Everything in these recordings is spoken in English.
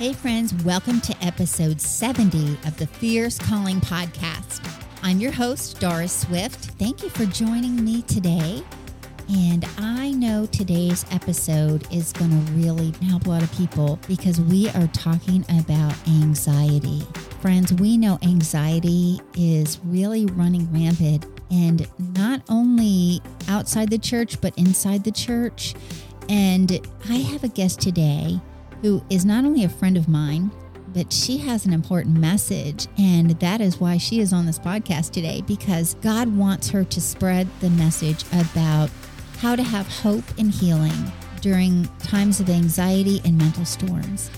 Hey, friends, welcome to episode 70 of the Fierce Calling Podcast. I'm your host, Doris Swift. Thank you for joining me today. And I know today's episode is going to really help a lot of people because we are talking about anxiety. Friends, we know anxiety is really running rampant and not only outside the church, but inside the church. And I have a guest today who is not only a friend of mine, but she has an important message. And that is why she is on this podcast today because God wants her to spread the message about how to have hope and healing during times of anxiety and mental storms.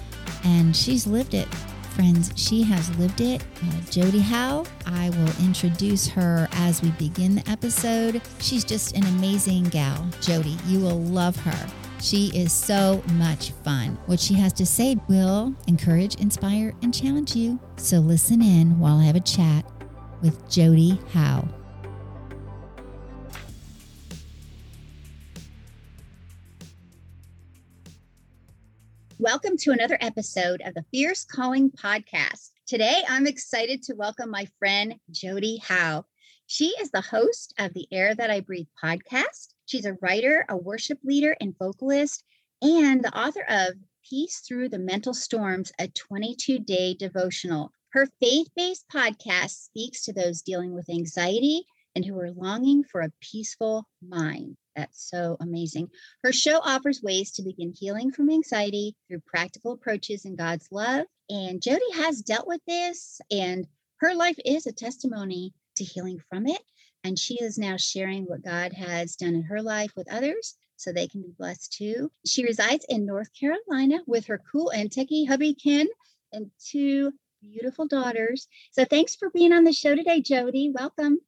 And she's lived it. Friends, she has lived it. Uh, Jodi Howe, I will introduce her as we begin the episode. She's just an amazing gal. Jodi, you will love her. She is so much fun. What she has to say will encourage, inspire, and challenge you. So listen in while I have a chat with Jodi Howe. Welcome to another episode of the Fierce Calling Podcast. Today, I'm excited to welcome my friend Jodi Howe. She is the host of the Air That I Breathe podcast. She's a writer, a worship leader, and vocalist, and the author of Peace Through the Mental Storms, a 22 day devotional. Her faith based podcast speaks to those dealing with anxiety and who are longing for a peaceful mind. That's so amazing. Her show offers ways to begin healing from anxiety through practical approaches in God's love. And Jodi has dealt with this, and her life is a testimony to healing from it. And she is now sharing what God has done in her life with others so they can be blessed too. She resides in North Carolina with her cool and techie hubby Ken and two beautiful daughters. So thanks for being on the show today, Jodi. Welcome.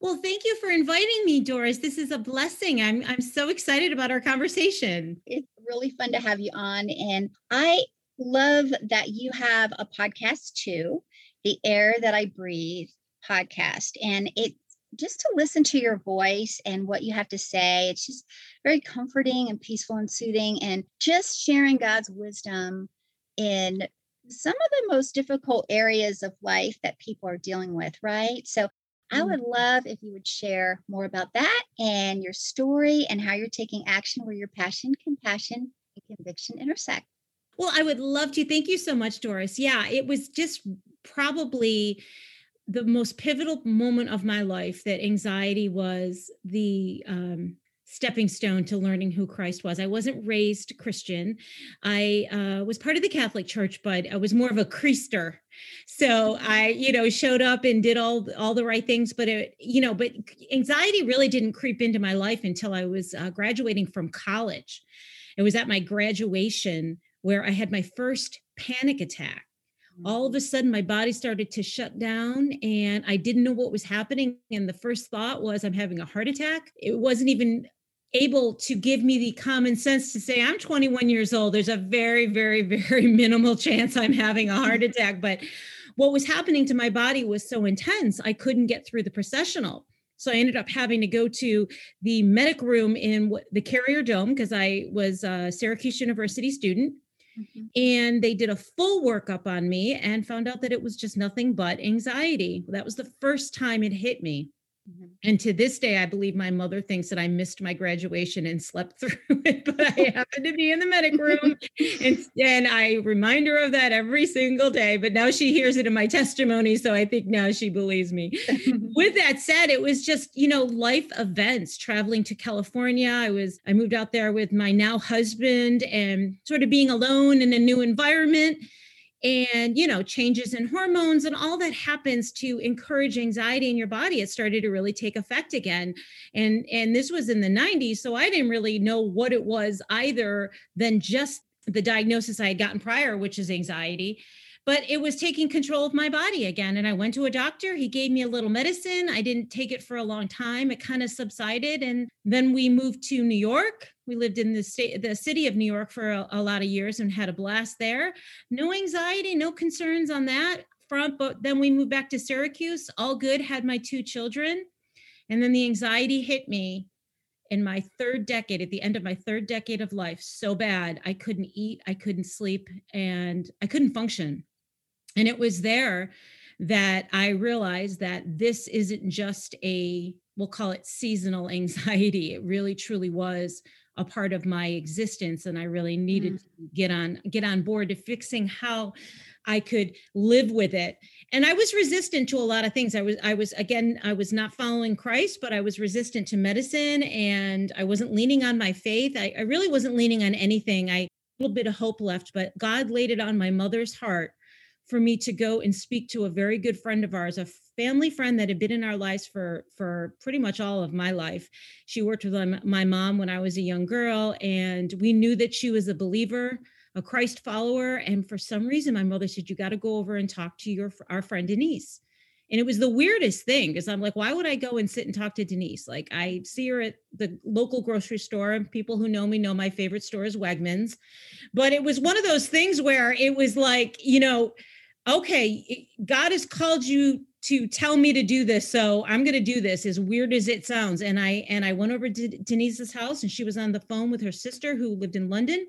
Well, thank you for inviting me, Doris. This is a blessing. I'm I'm so excited about our conversation. It's really fun to have you on and I love that you have a podcast too, The Air That I Breathe podcast and it just to listen to your voice and what you have to say. It's just very comforting and peaceful and soothing and just sharing God's wisdom in some of the most difficult areas of life that people are dealing with, right? So I would mm-hmm. love if you would share more about that and your story and how you're taking action where your passion, compassion, and conviction intersect. Well, I would love to. Thank you so much, Doris. Yeah, it was just probably the most pivotal moment of my life that anxiety was the um, stepping stone to learning who Christ was. I wasn't raised Christian. I uh, was part of the Catholic Church, but I was more of a creaster. So mm-hmm. I, you know, showed up and did all all the right things, but it, you know, but anxiety really didn't creep into my life until I was uh, graduating from college. It was at my graduation where I had my first panic attack all of a sudden my body started to shut down and I didn't know what was happening. And the first thought was, I'm having a heart attack. It wasn't even able to give me the common sense to say i'm 21 years old there's a very very very minimal chance i'm having a heart attack but what was happening to my body was so intense i couldn't get through the processional so i ended up having to go to the medic room in the carrier dome because i was a syracuse university student mm-hmm. and they did a full workup on me and found out that it was just nothing but anxiety that was the first time it hit me. Mm-hmm. And to this day, I believe my mother thinks that I missed my graduation and slept through it, but I happened to be in the medic room. and, and I remind her of that every single day. But now she hears it in my testimony. So I think now she believes me. With that said, it was just, you know, life events traveling to California. I was, I moved out there with my now husband and sort of being alone in a new environment and you know changes in hormones and all that happens to encourage anxiety in your body it started to really take effect again and and this was in the 90s so i didn't really know what it was either than just the diagnosis i had gotten prior which is anxiety but it was taking control of my body again. And I went to a doctor. He gave me a little medicine. I didn't take it for a long time. It kind of subsided. And then we moved to New York. We lived in the state, the city of New York for a, a lot of years and had a blast there. No anxiety, no concerns on that front. But then we moved back to Syracuse. All good. Had my two children. And then the anxiety hit me in my third decade, at the end of my third decade of life, so bad. I couldn't eat, I couldn't sleep, and I couldn't function. And it was there that I realized that this isn't just a, we'll call it seasonal anxiety. It really truly was a part of my existence and i really needed mm. to get on get on board to fixing how i could live with it. And i was resistant to a lot of things. I was i was again i was not following christ but i was resistant to medicine and i wasn't leaning on my faith. I, I really wasn't leaning on anything. I a little bit of hope left but god laid it on my mother's heart for me to go and speak to a very good friend of ours a family friend that had been in our lives for for pretty much all of my life. She worked with my mom when i was a young girl and we knew that she was a believer a christ follower and for some reason my mother said you got to go over and talk to your our friend denise. And it was the weirdest thing because i'm like why would i go and sit and talk to denise? Like i see her at the local grocery store people who know me know my favorite store is wegmans. But it was one of those things where it was like you know okay god has called you to tell me to do this so i'm going to do this as weird as it sounds. And i and i went over to denise's house and she was on the phone with her sister who lived in london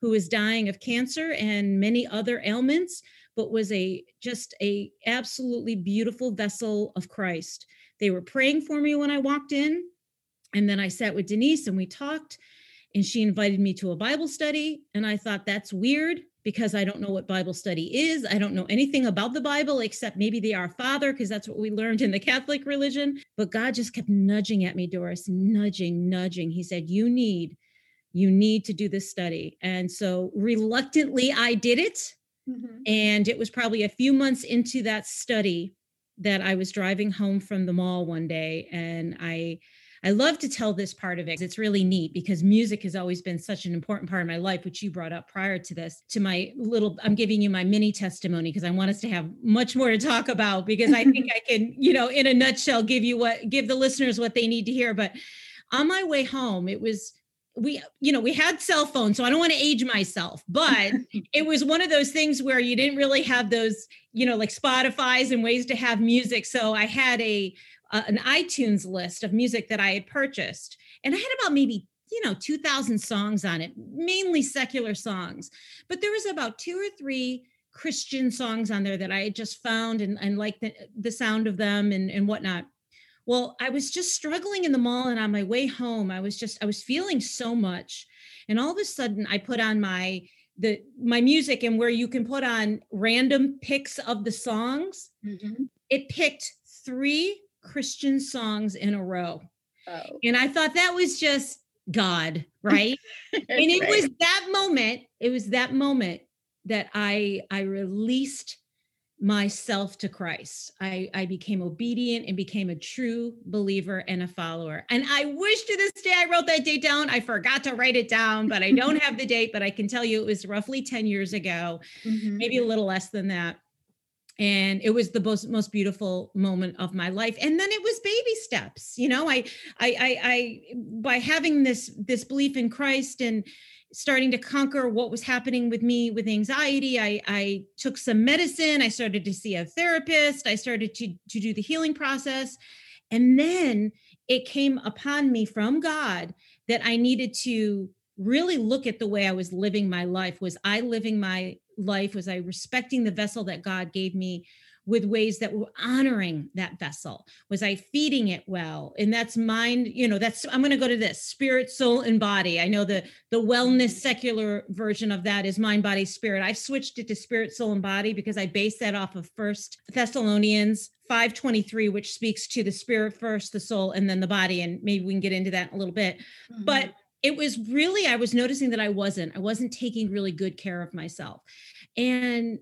who was dying of cancer and many other ailments but was a just a absolutely beautiful vessel of christ. They were praying for me when i walked in and then i sat with denise and we talked and she invited me to a bible study and i thought that's weird because I don't know what Bible study is. I don't know anything about the Bible except maybe the Our Father, because that's what we learned in the Catholic religion. But God just kept nudging at me, Doris, nudging, nudging. He said, You need, you need to do this study. And so reluctantly, I did it. Mm-hmm. And it was probably a few months into that study that I was driving home from the mall one day and I I love to tell this part of it. It's really neat because music has always been such an important part of my life, which you brought up prior to this. To my little, I'm giving you my mini testimony because I want us to have much more to talk about because I think I can, you know, in a nutshell, give you what, give the listeners what they need to hear. But on my way home, it was, we you know we had cell phones so i don't want to age myself but it was one of those things where you didn't really have those you know like spotify's and ways to have music so i had a uh, an iTunes list of music that I had purchased, and I had about maybe you know 2,000 songs on it, mainly secular songs, but there was about two or three Christian songs on there that I had just found and, and liked the, the sound of them and, and whatnot. Well, I was just struggling in the mall, and on my way home, I was just I was feeling so much, and all of a sudden, I put on my the my music and where you can put on random picks of the songs. Mm-hmm. It picked three Christian songs in a row. Oh. And I thought that was just God, right? and it right. was that moment, it was that moment that I I released myself to Christ. I, I became obedient and became a true believer and a follower. And I wish to this day I wrote that date down. I forgot to write it down, but I don't have the date, but I can tell you it was roughly 10 years ago, mm-hmm. maybe a little less than that and it was the most most beautiful moment of my life. And then it was baby steps you know I, I i i by having this this belief in christ and starting to conquer what was happening with me with anxiety i i took some medicine i started to see a therapist i started to to do the healing process. And then it came upon me from god that i needed to really look at the way i was living my life. Was i living my life? Was I respecting the vessel that God gave me with ways that were honoring that vessel? Was I feeding it well? And that's mind, you know, that's I'm going to go to this spirit, soul, and body. I know the the wellness secular version of that is mind, body, spirit. I've switched it to spirit, soul, and body because I base that off of First Thessalonians 523 which speaks to the spirit first the soul and then the body and maybe we can get into that a little bit mm-hmm. but it was really i was noticing that i wasn't i wasn't taking really good care of myself and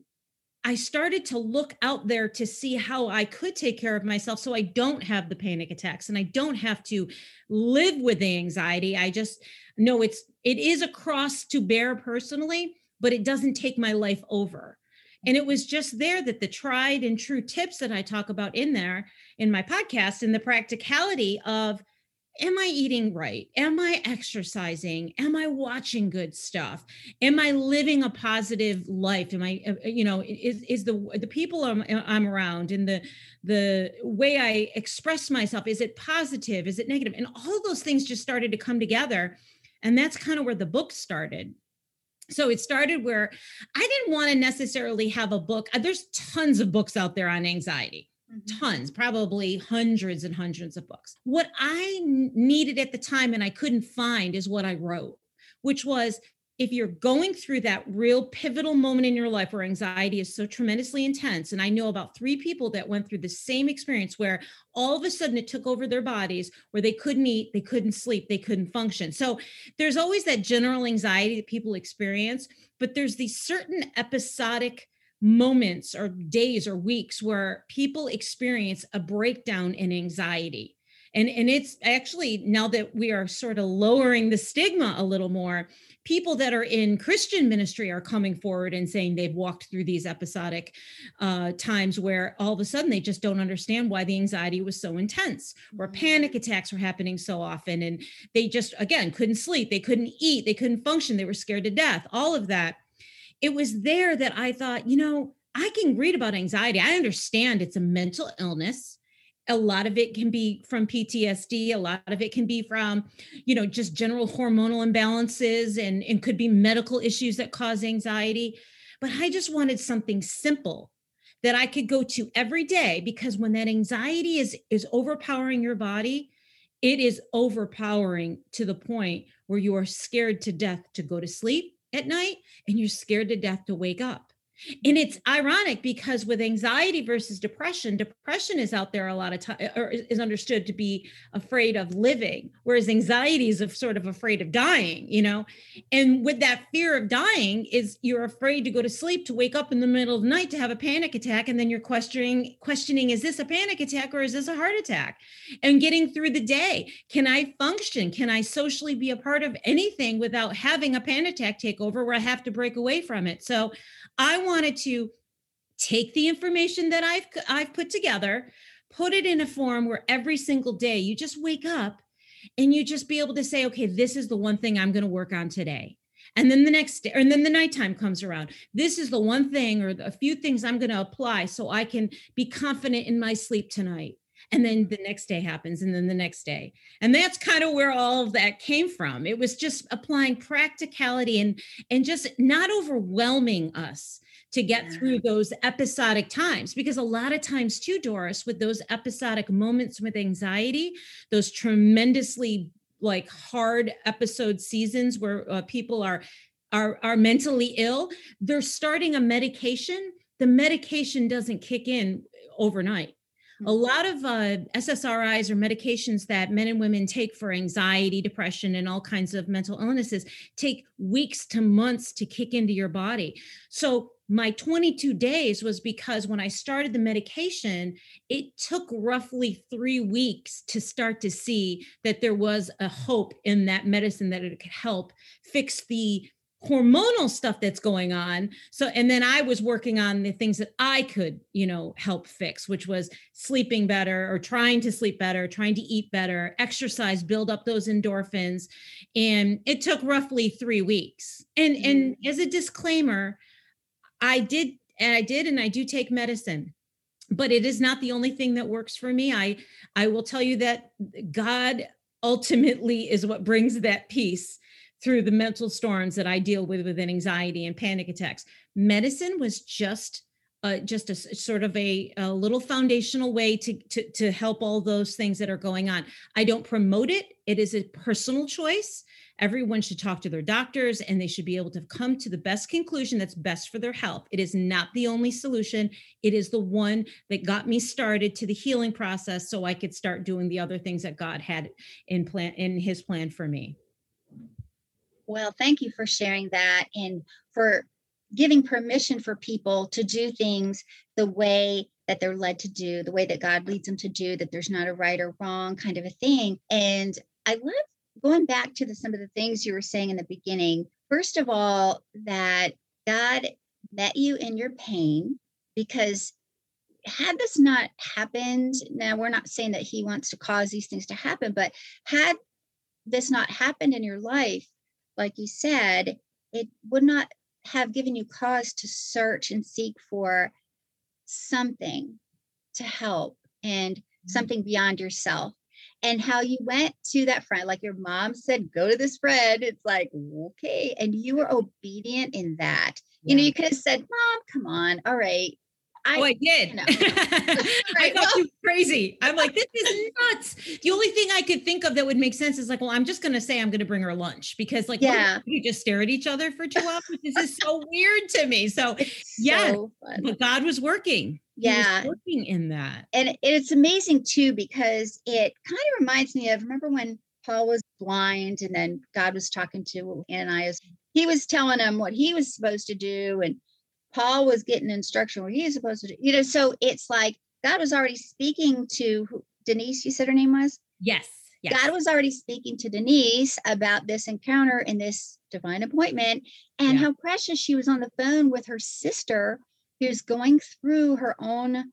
I started to look out there to see how I could take care of myself so I don't have the panic attacks and I don't have to live with the anxiety. I just know it's it is a cross to bear personally, but it doesn't take my life over. And it was just there that the tried and true tips that I talk about in there in my podcast and the practicality of am I eating right? Am I exercising? Am I watching good stuff? Am I living a positive life? Am I, uh, uh, you know, is, is the the people I'm, I'm around and the the way I express myself is it positive? Is it negative? And all those things just started to come together, and that's kind of where the book started. So it started where I didn't want to necessarily have a book. Uh, there's tons of books out there on anxiety mm-hmm. tons, probably hundreds and hundreds of books. What I needed at the time and I couldn't find is what I wrote, which was if you're going through that real pivotal moment in your life where anxiety is so tremendously intense, and I know about three people that went through the same experience where all of a sudden it took over their bodies, where they couldn't eat, they couldn't sleep, they couldn't function. So there's always that general anxiety that people experience, but there's these certain episodic moments or days or weeks where people experience a breakdown in anxiety and and it's actually now that we are sort of lowering the stigma a little more people that are in christian ministry are coming forward and saying they've walked through these episodic uh, times where all of a sudden they just don't understand why the anxiety was so intense where mm-hmm. panic attacks were happening so often and they just again couldn't sleep they couldn't eat they couldn't function they were scared to death all of that it was there that I thought, you know, I can read about anxiety. I understand it's a mental illness. A lot of it can be from PTSD. A lot of it can be from, you know, just general hormonal imbalances and, and could be medical issues that cause anxiety. But I just wanted something simple that I could go to every day because when that anxiety is is overpowering your body, it is overpowering to the point where you are scared to death to go to sleep at night and you're scared to death to wake up. And it's ironic because with anxiety versus depression, depression is out there a lot of time or is understood to be afraid of living, whereas anxiety is of sort of afraid of dying, you know. And with that fear of dying is you're afraid to go to sleep to wake up in the middle of the night to have a panic attack and then you're questioning questioning is this a panic attack or is this a heart attack? And getting through the day, can I function? Can I socially be a part of anything without having a panic attack take over where I have to break away from it? So I wanted to take the information that I've I've put together, put it in a form where every single day you just wake up and you just be able to say, okay, this is the one thing I'm going to work on today. And then the next day, and then the nighttime comes around. This is the one thing or a few things I'm going to apply so I can be confident in my sleep tonight. And then the next day happens, and then the next day. And that's kind of where all of that came from. It was just applying practicality and and just not overwhelming us to get through those episodic times because a lot of times too doris with those episodic moments with anxiety those tremendously like hard episode seasons where uh, people are are are mentally ill they're starting a medication the medication doesn't kick in overnight a lot of uh, SSRIs or medications that men and women take for anxiety, depression, and all kinds of mental illnesses take weeks to months to kick into your body. So my 22 days was because when I started the medication, it took roughly three weeks to start to see that there was a hope in that medicine that it could help fix the hormonal stuff that's going on so and then i was working on the things that i could you know help fix which was sleeping better or trying to sleep better trying to eat better exercise build up those endorphins and it took roughly 3 weeks and mm-hmm. and as a disclaimer I did, and I did, and I do take medicine, but it is not the only thing that works for me. I I will tell you that God ultimately is what brings that peace through the mental storms that I deal with within anxiety and panic attacks. Medicine was just uh, just a sort of a, a little foundational way to, to to help all those things that are going on. I don't promote it. It is a personal choice. Everyone should talk to their doctors and they should be able to come to the best conclusion that's best for their health. It is not the only solution. It is the one that got me started to the healing process so I could start doing the other things that God had in plan in his plan for me. Well, thank you for sharing that and for giving permission for people to do things the way that they're led to do, the way that God leads them to do, that there's not a right or wrong kind of a thing. And I love going back to the, some of the things you were saying in the beginning, first of all, that God met you in your pain because had this not happened, now we're not saying that he wants to cause these things to happen, but had this not happened in your life, like you said, it would not have given you cause to search and seek for something to help and mm-hmm. something beyond yourself. And how you went to that friend like your mom said go to this friend. It's like okay. And you were obedient in that. Yeah. you know you could have said mom come on. All right I, oh, I did. You know. I thought you crazy. I'm like, this is nuts. The only thing I could think of that would make sense is like, well, I'm just going to say I'm going to bring her lunch because, like, yeah, you just stare at each other for two hours. this is so weird to me. So, it's yeah, so but God was working. Yeah, was working in that, and it's amazing too because it kind of reminds me of remember when Paul was blind and then God was talking to Ananias. He was telling him what he was supposed to do and Paul was getting instruction where he was supposed to do, you know, so it's like God was already speaking to Denise, you said her name was? Yes. yes. God was already speaking to Denise about this encounter and this divine appointment and yeah. how precious she was on the phone with her sister who's going through her own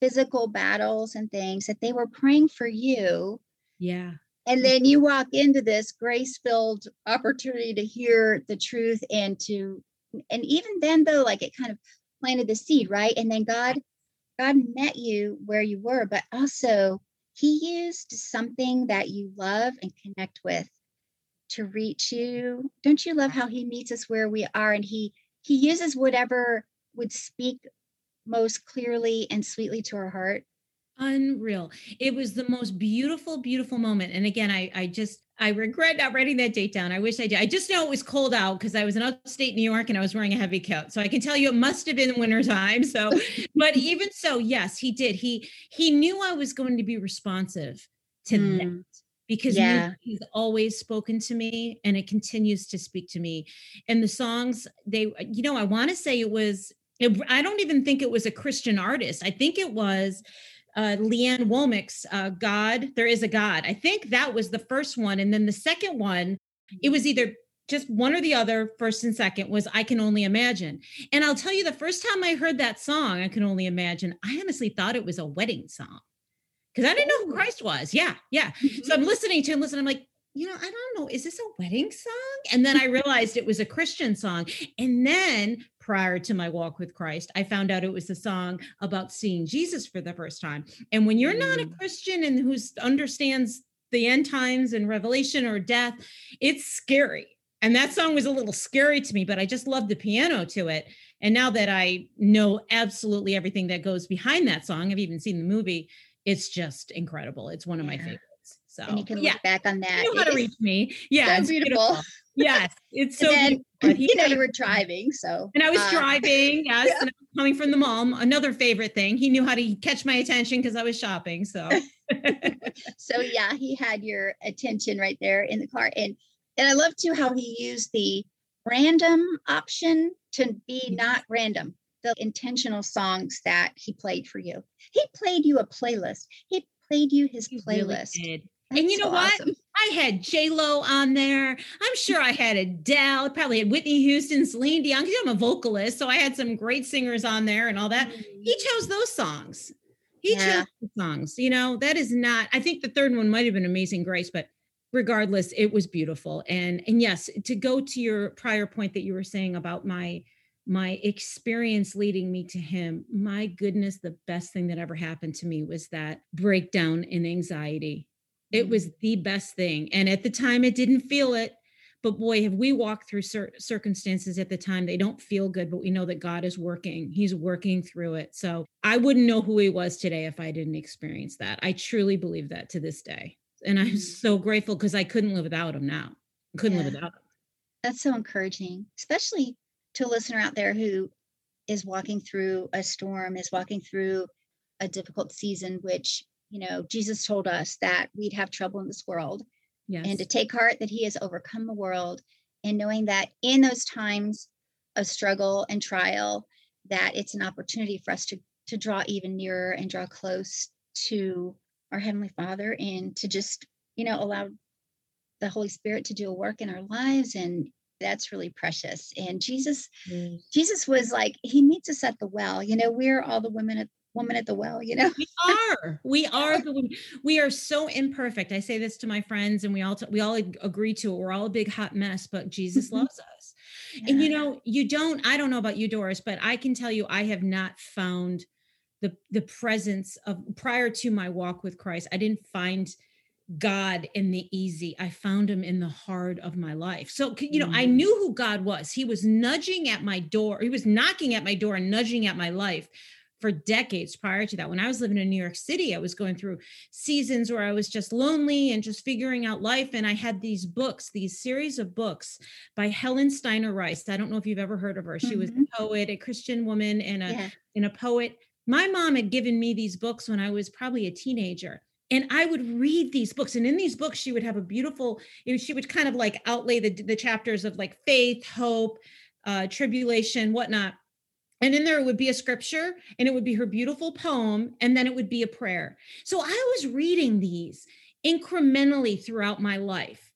physical battles and things that they were praying for you. Yeah. And then you walk into this grace filled opportunity to hear the truth and to and even then though like it kind of planted the seed right? And then god god met you where you were but also he used something that you love and connect with to reach you. Don't you love how he meets us where we are? And he he uses whatever would speak most clearly and sweetly to our heart. Unreal. It was the most beautiful beautiful moment. And again i i just I regret not writing that date down. I wish I did. I just know it was cold out because I was in upstate New York and I was wearing a heavy coat. So I can tell you it must have been winter time. So, but even so, yes, he did. He he knew I was going to be responsive to mm. that because yeah. he's always spoken to me and it continues to speak to me. And the songs, they, you know, I want to say it was, it, I don't even think it was a Christian artist. I think it was uh, Lee Ann Womack's uh, God, There Is a God. I think that was the first one. And then the second one, it was either just one or the other, first and second, was I Can Only Imagine. And I'll tell you, the first time I heard that song, I Can Only Imagine, I honestly thought it was a wedding song because I didn't know who Christ was. Yeah, yeah. So I'm listening to him, listen, I'm like, you know, I don't know, is this a wedding song? And then I realized it was a Christian song. And then prior to my walk with Christ, I found out it was a song about seeing Jesus for the first time. And when you're not a mm. Christian and who understands the end times and revelation or death, it's scary. And that song was a little scary to me, but I just loved the piano to it. And now that I know absolutely everything that goes behind that song, I've even seen the movie, it's just incredible. It's one of my favorites. So and you can yeah. look back on that. You know how to reach me. Yeah, so beautiful. beautiful. Yes, it's so. then, you know, you were driving, so. And I was uh, driving. Yes, yeah. coming from the mall. Another favorite thing. He knew how to catch my attention because I was shopping. So. so yeah, he had your attention right there in the car, and and I love too how he used the random option to be not random the intentional songs that he played for you. He played you a playlist. He played you his playlist. Really and you know what? I had J Lo on there. I'm sure I had Adele. Probably had Whitney Houston, Celine Dion. Because I'm a vocalist, so I had some great singers on there and all that. Mm-hmm. He chose those songs. He yeah. chose the songs. You know that is not. I think the third one might have been Amazing Grace, but regardless, it was beautiful. And and yes, to go to your prior point that you were saying about my my experience leading me to him my goodness the best thing that ever happened to me was that breakdown in anxiety it was the best thing. And at the time, it didn't feel it. But boy, have we walked through cir- circumstances at the time they don't feel good, but we know that God is working. He's working through it. So I wouldn't know who he was today if I didn't experience that. I truly believe that to this day. And I'm mm. so grateful because I couldn't live without him now. I couldn't yeah. live without him. That's so encouraging, especially to a listener out there who is walking through a storm, is walking through a difficult season, which you know, Jesus told us that we'd have trouble in this world yes. and to take heart that he has overcome the world and knowing that in those times of struggle and trial, that it's an opportunity for us to, to draw even nearer and draw close to our Heavenly Father and to just, you know, allow the Holy Spirit to do a work in our lives. And that's really precious. And Jesus, mm. Jesus was like, he meets us at the well. You know, we're all the women at woman at the well, you know? we are. We are the we are so imperfect. I say this to my friends and we all t- we all agree to it. We're all a big hot mess, but Jesus mm-hmm. loves us. Yeah. And you know, you don't I don't know about you Doris, but I can tell you I have not found the the presence of prior to my walk with Christ. I didn't find God in the easy. I found him in the hard of my life. So, you know, mm-hmm. I knew who God was. He was nudging at my door. He was knocking at my door and nudging at my life for decades prior to that. When I was living in New York City, I was going through seasons where I was just lonely and just figuring out life. And I had these books, these series of books by Helen Steiner Rice. I don't know if you've ever heard of her. She mm-hmm. was a mm-hmm. poet, a Christian woman, and a yeah. and a poet. My mom had given me these books when I was probably a teenager and i would read these books and in these books she would have a beautiful you know, she would kind of like outlay the, the chapters of like faith hope uh, tribulation whatnot. And in there it would be a scripture and it would be her beautiful poem and then it would be a prayer. So i was reading these incrementally throughout my life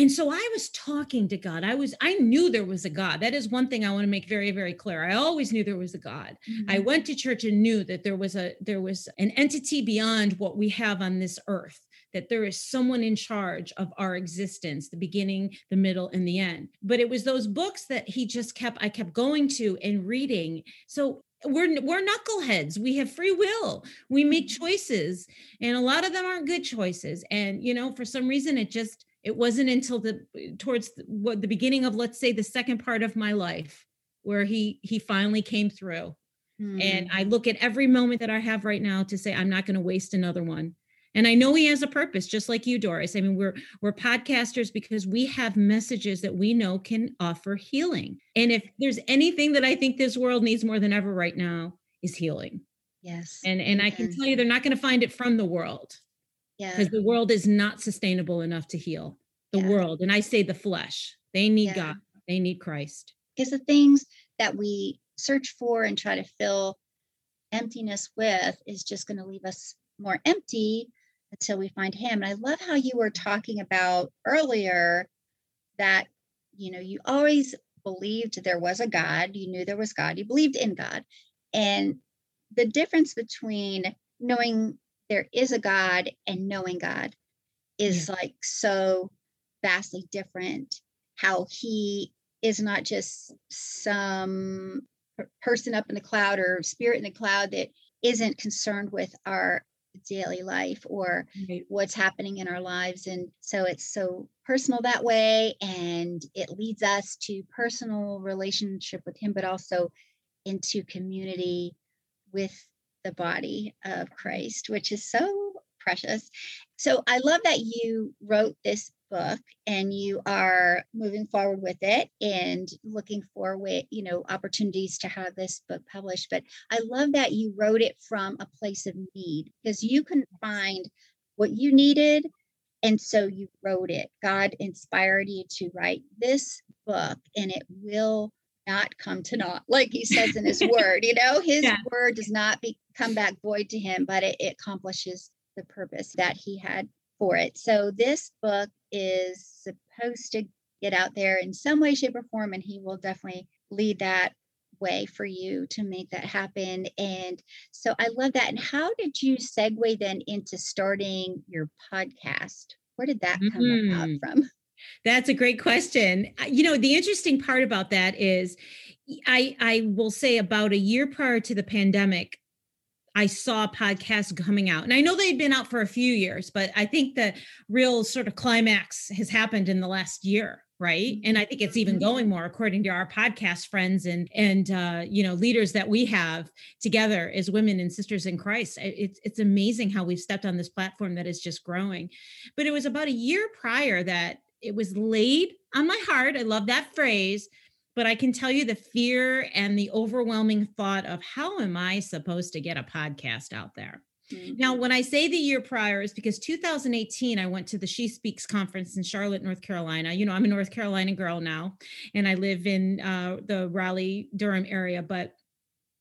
and so i was talking to god. I was i knew there was a god. That is one thing i want to make very very clear. I always knew there was a god. Mm-hmm. i went to church and knew that there was a there was an entity beyond what we have on this earth that there is someone in charge of our existence the beginning the middle and the end. But it was those books that he just kept i kept going to and reading. So we're we're knuckleheads. We have free will. We make mm-hmm. choices and a lot of them aren't good choices. And you know for some reason it just it wasn't until the towards the, what the beginning of let's say the second part of my life where he he finally came through. Mm. and i look at every moment that i have right now to say i'm not going to waste another one. And i know he has a purpose just like you doris. I mean we're we're podcasters because we have messages that we know can offer healing. And if there's anything that i think this world needs more than ever right now is healing. Yes and and i can tell you they're not going to find it from the world yeah because the world is not sustainable enough to heal the yeah. world and i say the flesh they need yeah. god they need christ because the things that we search for and try to fill emptiness with is just going to leave us more empty until we find him and i love how you were talking about earlier that you know you always believed there was a god you knew there was god you believed in god and the difference between knowing there is a God and knowing God is yeah. like so vastly different. How he is not just some person up in the cloud or spirit in the cloud that isn't concerned with our daily life or right. what's happening in our lives. And so it's so personal that way. And it leads us to personal relationship with him, but also into community with the body of Christ, which is so precious. So I love that you wrote this book and you are moving forward with it and looking for way, you know, opportunities to have this book published. But I love that you wrote it from a place of need because you can find what you needed. And so you wrote it. God inspired you to write this book, and it will not come to naught, like he says in his word. You know, his yeah. word does not be, come back void to him, but it, it accomplishes the purpose that he had for it. So this book is supposed to get out there in some way, shape, or form, and he will definitely lead that way for you to make that happen. And so I love that. And how did you segue then into starting your podcast? Where did that come mm. about from? That's a great question. You know, the interesting part about that is I I will say about a year prior to the pandemic, I saw podcasts coming out. And I know they'd been out for a few years, but I think the real sort of climax has happened in the last year, right? And I think it's even mm-hmm. going more according to our podcast friends and and uh, you know, leaders that we have together as women and sisters in Christ. It's it's amazing how we've stepped on this platform that is just growing. But it was about a year prior that it was laid on my heart. I love that phrase, but I can tell you the fear and the overwhelming thought of how am I supposed to get a podcast out there? Mm-hmm. Now, when I say the year prior, is because 2018, I went to the She Speaks conference in Charlotte, North Carolina. You know, I'm a North Carolina girl now, and I live in uh, the Raleigh, Durham area, but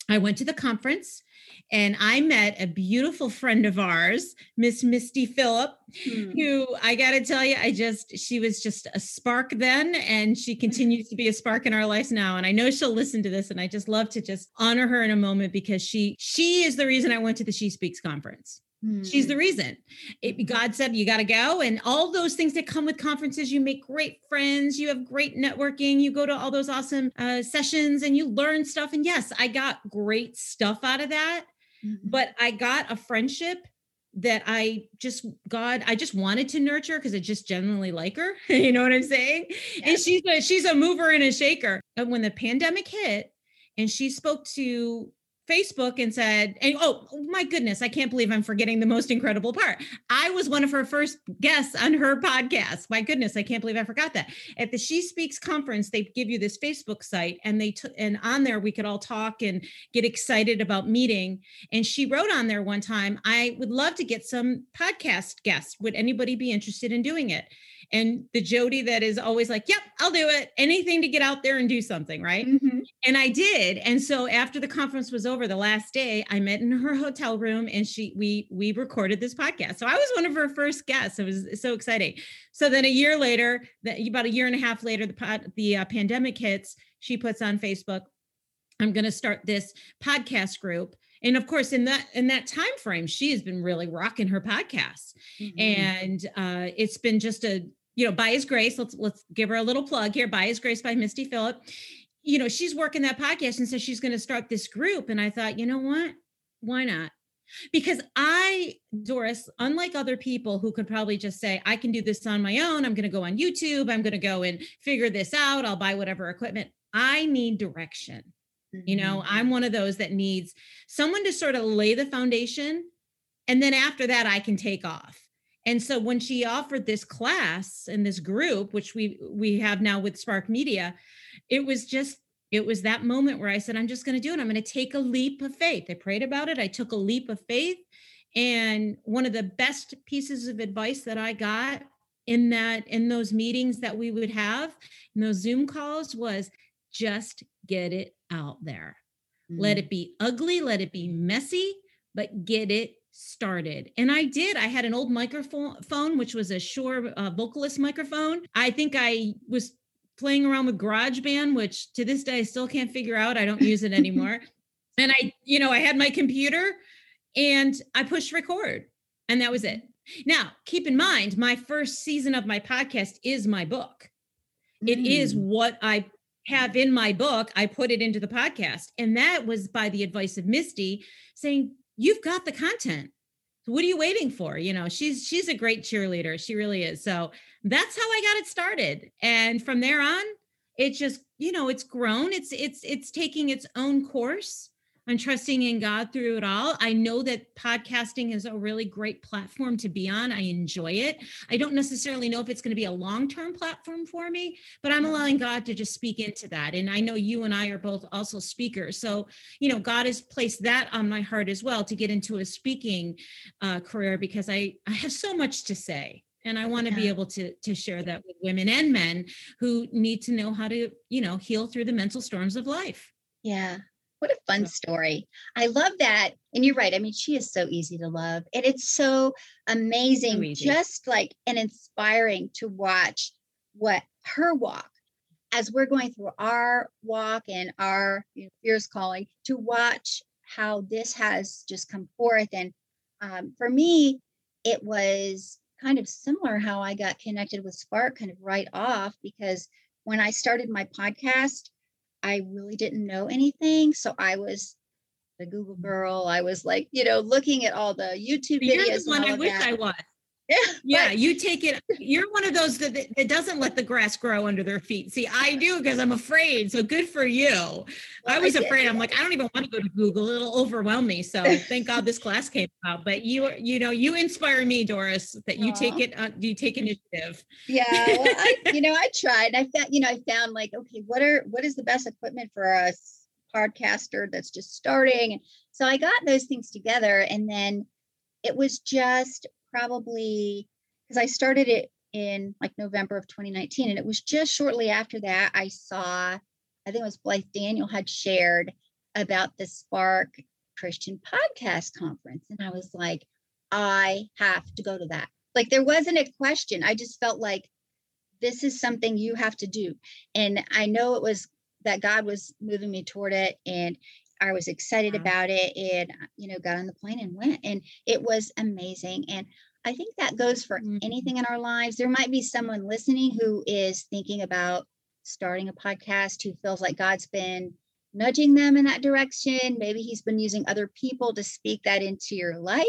I went to the conference and I met a beautiful friend of ours, Miss Misty Phillip, hmm. who I got to tell you, I just, she was just a spark then, and she continues to be a spark in our lives now. And I know she'll listen to this, and I just love to just honor her in a moment because she, she is the reason I went to the She Speaks conference. She's the hmm. reason. It, God said you got to go, and all those things that come with conferences. You make great friends, you have great networking, you go to all those awesome uh, sessions, and you learn stuff. And yes, I got great stuff out of that, mm-hmm. but I got a friendship that I just God, I just wanted to nurture because I just genuinely like her. you know what I'm saying? Yes. And she's a she's a mover and a shaker. And when the pandemic hit, and she spoke to Facebook and said, and oh my goodness, I can't believe I'm forgetting the most incredible part. I was one of her first guests on her podcast. My goodness, I can't believe I forgot that. At the She Speaks conference, they give you this Facebook site and they took and on there we could all talk and get excited about meeting. And she wrote on there one time, I would love to get some podcast guests. Would anybody be interested in doing it? and the Jodi that is always like, yep, I'll do it. Anything to get out there and do something. Right. Mm-hmm. And I did. And so after the conference was over the last day, I met in her hotel room and she, we, we recorded this podcast. So I was one of her first guests. It was so exciting. So then a year later, that about a year and a half later, the pod, the uh, pandemic hits, she puts on Facebook, I'm going to start this podcast group and of course in that in that time frame she has been really rocking her podcast mm-hmm. and uh, it's been just a you know, by his grace, let's let's give her a little plug here. By his grace by Misty Phillip. You know, she's working that podcast and says she's going to start this group. And I thought, you know what? Why not? Because I, Doris, unlike other people who could probably just say, I can do this on my own. I'm going to go on YouTube. I'm going to go and figure this out. I'll buy whatever equipment. I need direction. Mm-hmm. You know, mm-hmm. I'm one of those that needs someone to sort of lay the foundation. And then after that, I can take off and so when she offered this class and this group which we we have now with spark media it was just it was that moment where i said i'm just going to do it i'm going to take a leap of faith i prayed about it i took a leap of faith and one of the best pieces of advice that i got in that in those meetings that we would have in those zoom calls was just get it out there mm-hmm. let it be ugly let it be messy but get it started. And I did. I had an old microphone, which was a Shure uh, vocalist microphone. I think I was playing around with GarageBand, which to this day I still can't figure out. I don't use it anymore. and I, you know, I had my computer and I pushed record, and that was it. Now, keep in mind, my first season of my podcast is my book. Mm. It is mm. what I have in my book. I put it into the podcast. And that was by the advice of Misty saying, you've got the content what are you waiting for? You know she's she's a great cheerleader. She really is. So that's how i got it started. And from there on it just you know it's grown. It's it's it's taking its own course I'm trusting in God through it all. I know that podcasting is a really great platform to be on. I enjoy it. I don't necessarily know if it's going to be a long term platform for me, but I'm allowing God to just speak into that. And I know you and I are both also speakers. So, you know, God has placed that on my heart as well to get into a speaking uh, career because I, I have so much to say and i want to be able to to share that with women and men who need to know how to you know heal through the mental storms of life yeah what a fun story. I love that. And you're right. I mean, she is so easy to love. And it's so amazing, so just like and inspiring to watch what her walk as we're going through our walk and our you know, fierce calling to watch how this has just come forth. And um, for me, it was kind of similar how I got connected with Spark kind of right off because when I started my podcast, I really didn't know anything. So I was the Google mm. girl. I was like, you know, looking at all the YouTube You're videos. The one I wish that. I was. Yeah, yeah you take it. You're one of those that, that doesn't let the grass grow under their feet. See, I do because I'm afraid. So good for you. Well, I was I afraid. I'm like, I don't even want to go to Google. It'll overwhelm me. So thank God this class came out. But you, you know, you inspire me, Doris, that you Aww. take it. Uh, you take initiative. Yeah, well, I, you know, I tried. I found, you know, I found like, okay, what are what is the best equipment for a podcaster that's just starting? And so I got those things together, and then it was just probably because I started it in like November of 2019. And it was just shortly after that I saw, I think it was Blythe Daniel had shared about the Spark Christian Podcast Conference. And I was like, I have to go to that. Like there wasn't a question. I just felt like this is something you have to do. And I know it was that God was moving me toward it and I was excited wow. about it and you know got on the plane and went and it was amazing and I think that goes for mm-hmm. anything in our lives. There might be someone listening who is thinking about starting a podcast who feels like God's been nudging them in that direction. Maybe he's been using other people to speak that into your life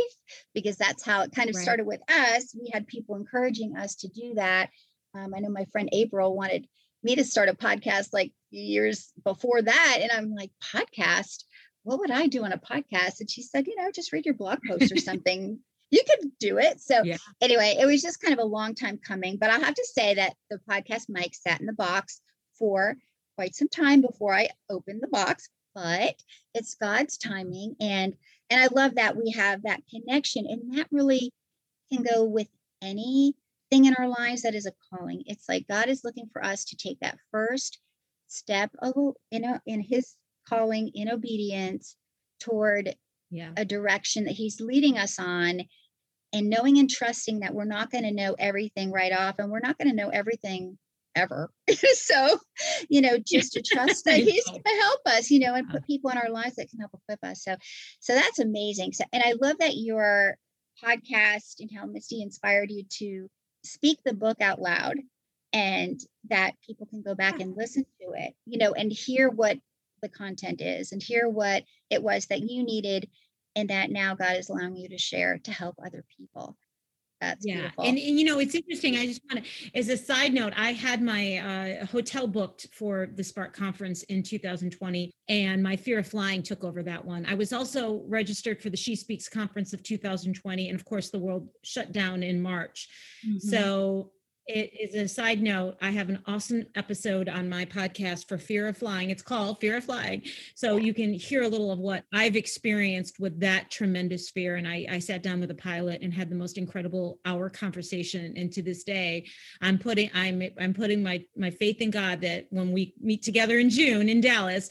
because that's how it kind of right. started with us. We had people encouraging us to do that. Um, I know my friend April wanted me to start a podcast like years before that. And I'm like, podcast? What would I do on a podcast? And she said, you know, just read your blog post or something. you could do it. So yeah. anyway, it was just kind of a long time coming. But I'll have to say that the podcast mic sat in the box for quite some time before I opened the box, but it's God's timing. And and I love that we have that connection. And that really can go with anything in our lives that is a calling. It's like God is looking for us to take that first step of in a, in his calling in obedience toward yeah. a direction that he's leading us on and knowing and trusting that we're not going to know everything right off and we're not going to know everything ever. so, you know, just to trust that he's going to help us, you know, and put people in our lives that can help equip us. So, so that's amazing. So, and I love that your podcast and how Misty inspired you to speak the book out loud and that people can go back and listen to it, you know, and hear what the content is and hear what it was that you needed and that now God is allowing you to share to help other people. That's yeah. Beautiful. And, and you know, it's interesting. I just want to, as a side note, I had my uh, hotel booked for the Spark conference in 2020, and my fear of flying took over that one. I was also registered for the She Speaks conference of 2020, and of course, the world shut down in March. Mm-hmm. So it is a side note. I have an awesome episode on my podcast for Fear of Flying. It's called Fear of Flying. So you can hear a little of what I've experienced with that tremendous fear. And I, I sat down with a pilot and had the most incredible hour conversation. And to this day, I'm putting I'm I'm putting my my faith in God that when we meet together in June in Dallas,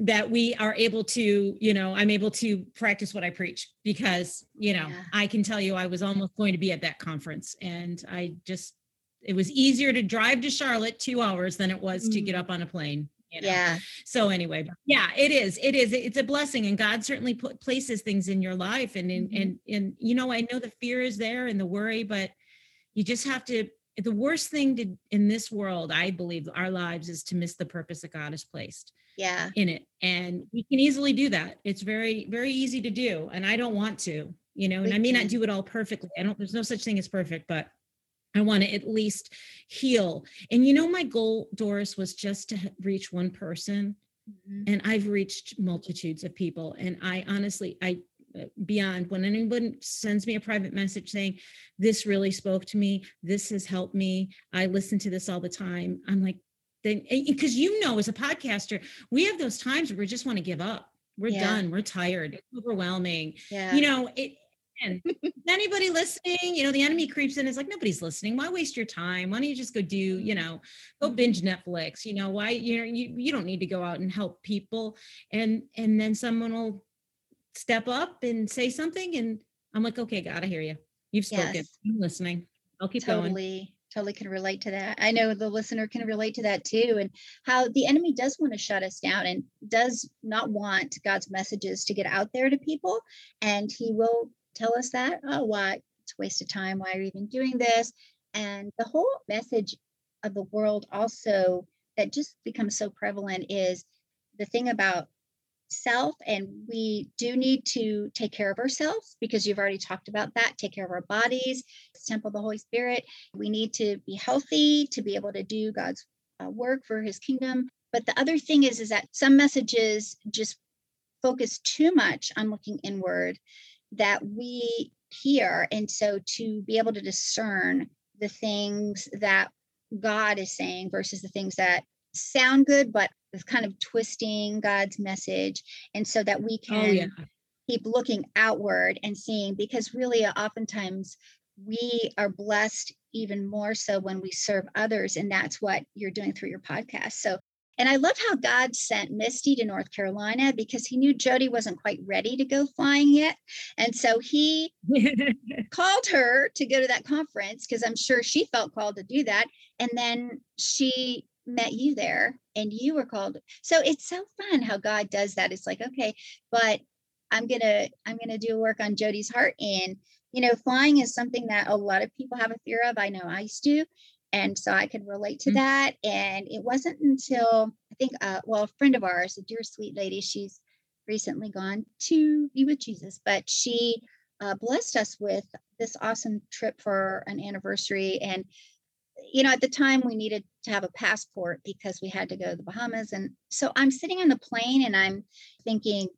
that we are able to, you know, I'm able to practice what I preach because, you know, yeah. I can tell you I was almost going to be at that conference and I just it was easier to drive to Charlotte two hours than it was mm. to get mm. up on a plane. You know? Yeah. So anyway, yeah, it is. It is. It's a blessing, and God certainly put places things in your life, and in, mm-hmm. and and you know, I know the fear is there and the worry, but you just have to. The worst thing to in this world, I believe, our lives is to miss the purpose that God has placed. Yeah. In it, and we can easily do that. It's very very easy to do, and I don't want to. You know, and I may not do it all perfectly. I don't. There's no such thing as perfect, but I want to at least heal. And you know, my goal, Doris, was just to reach one person. Mm-hmm. And I've reached multitudes of people. And I honestly, I uh, beyond when anyone sends me a private message saying this really spoke to me this has helped me i listen to this all the time i'm like then because you know as a podcaster we have those times where we just want to give up we're yeah. done we're tired it's overwhelming yeah. you know it anybody listening? You know the enemy creeps in it's like nobody's listening. Why waste your time? Why don't you just go do you mm-hmm. know go binge netflix? You know why you know you, you don't need to go out and help people. And and then someone will step up and say something and i'm like okay god i hear you you've spoken. Yes. i'm listening. I'll keep totally going. Totally can relate to that. I know the listener can relate to that too, and how the enemy does want to shut us down and does not want God's messages to get out there to people. And he will tell us that oh why it's a waste of time why are you even doing this? And the whole message of the world also that just becomes so prevalent is the thing about self and we do need to take care of ourselves because you've already talked about that take care of our bodies temple of the holy spirit. We need to be healthy to be able to do god's uh, work for his kingdom. But the other thing is is that some messages just focus too much on looking inward that we hear. And so to be able to discern the things that God is saying versus the things that sound good, but is kind of twisting God's message. And so that we oh, can oh, yeah. keep looking outward and seeing, because really, uh, oftentimes, we are blessed even more so when we serve others. And that's what you're doing through your podcast. So And I love how God sent Misty to North Carolina because he knew Jodi wasn't quite ready to go flying yet. And so he called her to go to that conference because I'm sure she felt called to do that. And then she met you there and you were called. So it's so fun how God does that. It's like, okay, but I'm gonna I'm gonna do work on Jodi's heart. And you know, flying is something that a lot of people have a fear of. I know I used to. And so I could relate to mm-hmm. that. And it wasn't until I think, uh, well, a friend of ours, a dear sweet lady, she's recently gone to be with Jesus, but she uh, blessed us with this awesome trip for an anniversary. And, you know, at the time we needed to have a passport because we had to go to the Bahamas. And so I'm sitting on the plane and I'm thinking,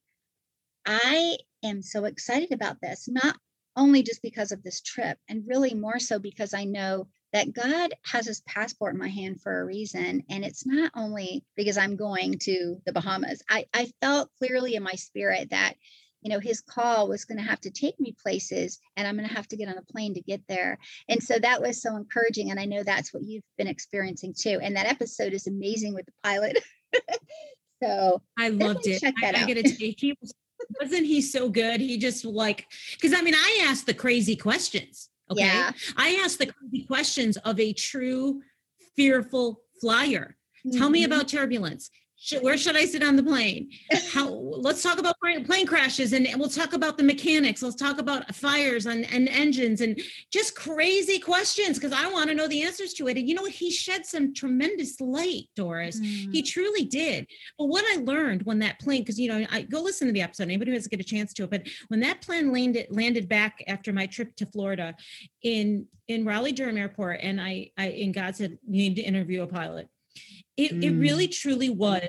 I am so excited about this, not only just because of this trip, and really more so because I know that God has his passport in my hand for a reason. And it's not only because I'm going to the Bahamas. I, I felt clearly in my spirit that, you know, his call was going to have to take me places and I'm going to have to get on a plane to get there. And so that was so encouraging. And I know that's what you've been experiencing too. And that episode is amazing with the pilot. so I loved it. I, I get to take he was wasn't he so good? He just like because I mean I asked the crazy questions Okay. Yeah. I ask the crazy questions of a true fearful flyer. Mm-hmm. Tell me mm-hmm. about turbulence where should I sit on the plane? How? let's talk about plane crashes, and we'll talk about the mechanics. Let's talk about fires and, and engines, and just crazy questions because I want to know the answers to it. And you know what? He shed some tremendous light, Doris. Mm. He truly did. But what I learned when that plane, because you know, I go listen to the episode. Anybody who has get a chance to it, but when that plane landed landed back after my trip to Florida in in Raleigh Durham Airport, and I, I and God said you need to interview a pilot it, mm. it really truly was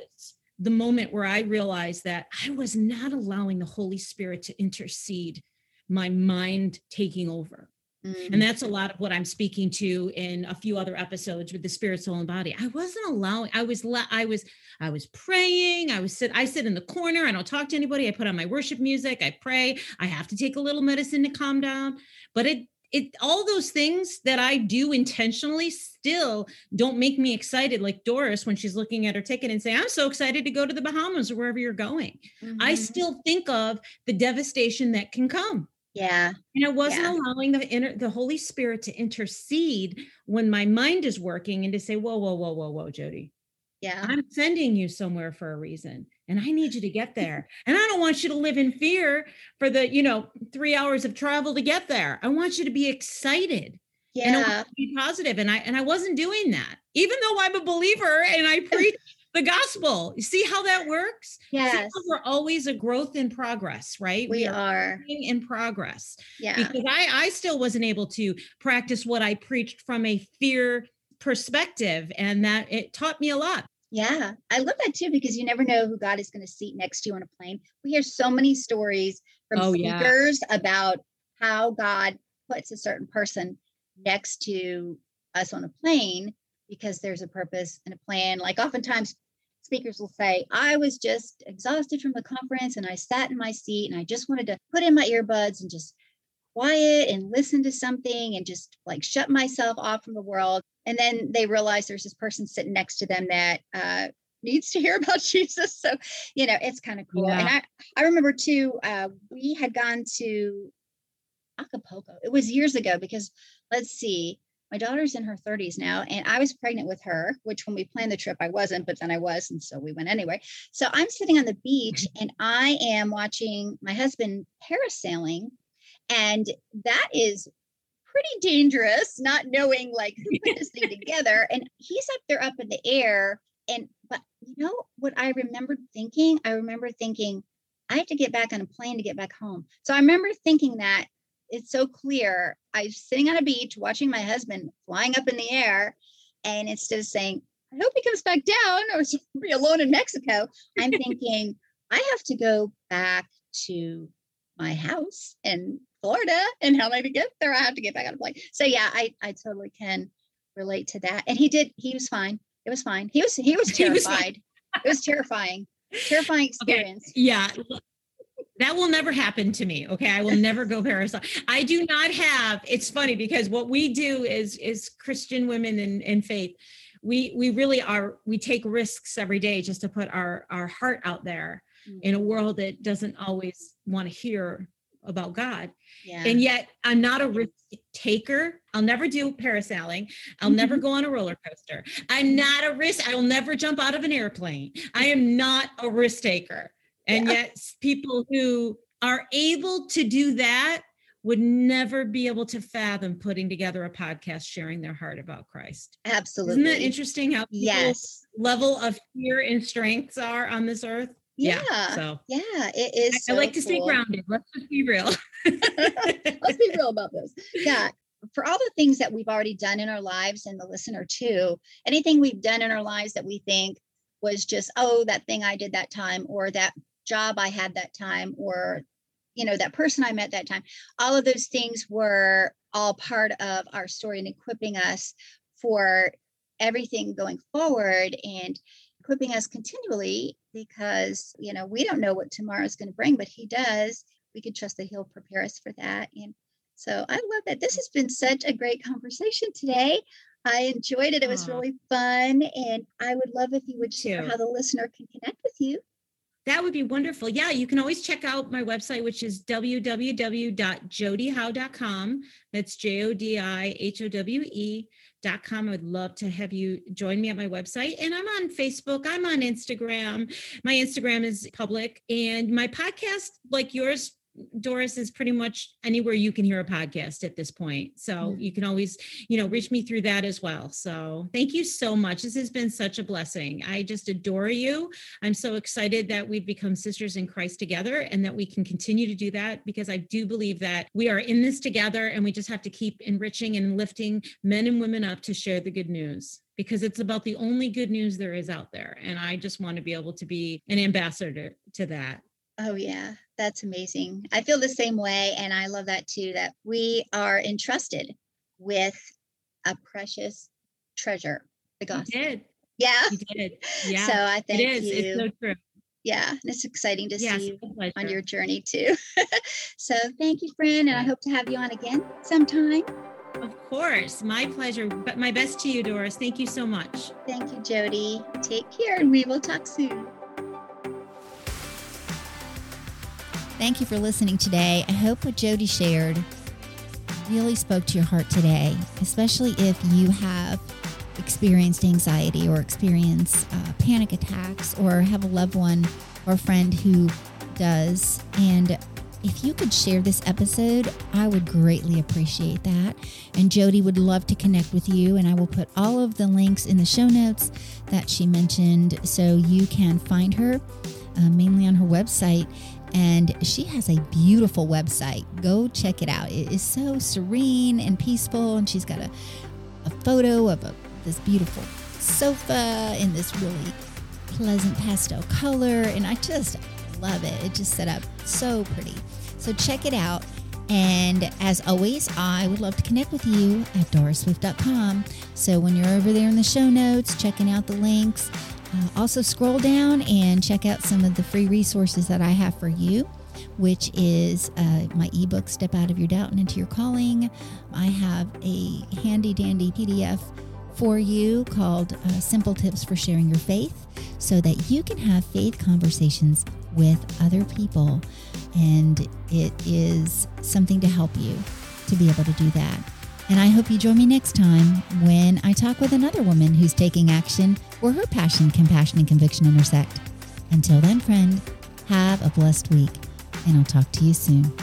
the moment where I realized that I was not allowing the Holy Spirit to intercede, my mind taking over. Mm. And that's a lot of what I'm speaking to in a few other episodes with the spirit, soul, and body. I wasn't allowing, I was, I was, I was praying. I was sit, I sit in the corner. I don't talk to anybody. I put on my worship music. I pray. I have to take a little medicine to calm down. But it it all those things that I do intentionally still don't make me excited like Doris when she's looking at her ticket and say I'm so excited to go to the Bahamas or wherever you're going. Mm-hmm. I still think of the devastation that can come. Yeah. And I wasn't yeah. allowing the inner the Holy Spirit to intercede when my mind is working and to say, whoa, whoa, whoa, whoa, whoa, Jodi. Yeah. I'm sending you somewhere for a reason and I need you to get there. And I don't want you to live in fear for the, you know, three hours of travel to get there. I want you to be excited. Yeah. And be positive. And I and I wasn't doing that, even though I'm a believer and I preach the gospel. You see how that works? Yes. we're always a growth in progress, right? We, we are, are in progress. Yeah. Because I, I still wasn't able to practice what I preached from a fear perspective. And that it taught me a lot. Yeah, I love that too because you never know who God is going to seat next to you on a plane. We hear so many stories from oh, speakers yeah. about how God puts a certain person next to us on a plane because there's a purpose and a plan. Like oftentimes speakers will say, I was just exhausted from the conference and I sat in my seat and I just wanted to put in my earbuds and just quiet and listen to something and just like shut myself off from the world and then they realize there's this person sitting next to them that uh, needs to hear about Jesus. So, you know, it's kind of cool. Yeah. And I, I remember too, uh, we had gone to Acapulco. It was years ago because let's see, my daughter's in her 30s now, and I was pregnant with her, which when we planned the trip, I wasn't, but then I was. And so we went anyway. So I'm sitting on the beach and I am watching my husband parasailing. And that is pretty dangerous, not knowing like who put this thing together. And he's up there up in the air. And but you know what I remembered thinking? I remember thinking, I have to get back on a plane to get back home. So I remember thinking that it's so clear. I was sitting on a beach watching my husband flying up in the air. And instead of saying, I hope he comes back down or be alone in Mexico, I'm thinking, I have to go back to my house in Florida and how am I to get there? I have to get back on a plane. So yeah, I, I totally can relate to that. And he did, he was fine. It was fine. He was, he was terrified. it was terrifying, terrifying experience. Okay. Yeah. That will never happen to me. Okay. I will never go parasite. I do not have, it's funny because what we do is, is Christian women in, in faith we we really are we take risks every day just to put our our heart out there mm-hmm. in a world that doesn't always want to hear about God. Yeah. And yet I'm not a risk taker. I'll never do parasailing. I'll mm-hmm. never go on a roller coaster. I'm not a risk. I will never jump out of an airplane. I am not a risk taker. And yeah. yet people who are able to do that would never be able to fathom putting together a podcast sharing their heart about Christ. Absolutely. Isn't that interesting how yes. level of fear and strengths are on this earth? Yeah. yeah. So yeah, it is. I, so I like to cool. stay grounded. Let's just be real. Let's be real about this. Yeah. For all the things that we've already done in our lives and the listener too, anything we've done in our lives that we think was just, oh, that thing I did that time, or that job I had that time, or you know that person i met that time all of those things were all part of our story and equipping us for everything going forward and equipping us continually because you know we don't know what tomorrow is going to bring but he does. We can trust that he'll prepare us for that and so i love that. This has been such a great conversation today. I enjoyed it. It was really fun and i would love if you would share how the listener can connect with you. That would be wonderful. Yeah, you can always check out my website, which is www.jodihowe.com. That's J O D I H O W E.com. I would love to have you join me at my website. And I'm on Facebook, I'm on Instagram. My Instagram is public, and my podcast, like yours, Doris is pretty much anywhere you can hear a podcast at this point. So mm-hmm. you can always, you know, reach me through that as well. So thank you so much. This has been such a blessing. I just adore you. I'm so excited that we've become sisters in Christ together and that we can continue to do that because I do believe that we are in this together and we just have to keep enriching and lifting men and women up to share the good news because it's about the only good news there is out there. And I just want to be able to be an ambassador to that. Oh, yeah, that's amazing. I feel the same way. And I love that too that we are entrusted with a precious treasure, the gospel. You did. Yeah. You did. Yeah. So I thank it is. you. It's so true. Yeah, And it's exciting to yes, see you on your journey too. so thank you, friend, and I hope to have you on again sometime. Of course, my pleasure. But my best to you, Doris. Thank you so much. Thank you, Jodi. Take care, and we will talk soon. Thank you for listening today. I hope what Jodi shared really spoke to your heart today, especially if you have experienced anxiety or experience uh, panic attacks or have a loved one or friend who does. And if you could share this episode, I would greatly appreciate that. And Jodi would love to connect with you. And I will put all of the links in the show notes that she mentioned so you can find her uh, mainly on her website. And she has a beautiful website. Go check it out. It is so serene and peaceful. And she's got a, a photo of a, this beautiful sofa in this really pleasant pastel color. And I just love it. It just set up so pretty. So check it out. And as always, I would love to connect with you at dorisswift.com. So when you're over there in the show notes, checking out the links, uh, also, scroll down and check out some of the free resources that I have for you, which is uh, my ebook, Step Out of Your Doubt and Into Your Calling. I have a handy dandy PDF for you called uh, Simple Tips for Sharing Your Faith so that you can have faith conversations with other people. And it is something to help you to be able to do that. And I hope you join me next time when I talk with another woman who's taking action where her passion, compassion, and conviction intersect. Until then, friend, have a blessed week, and I'll talk to you soon.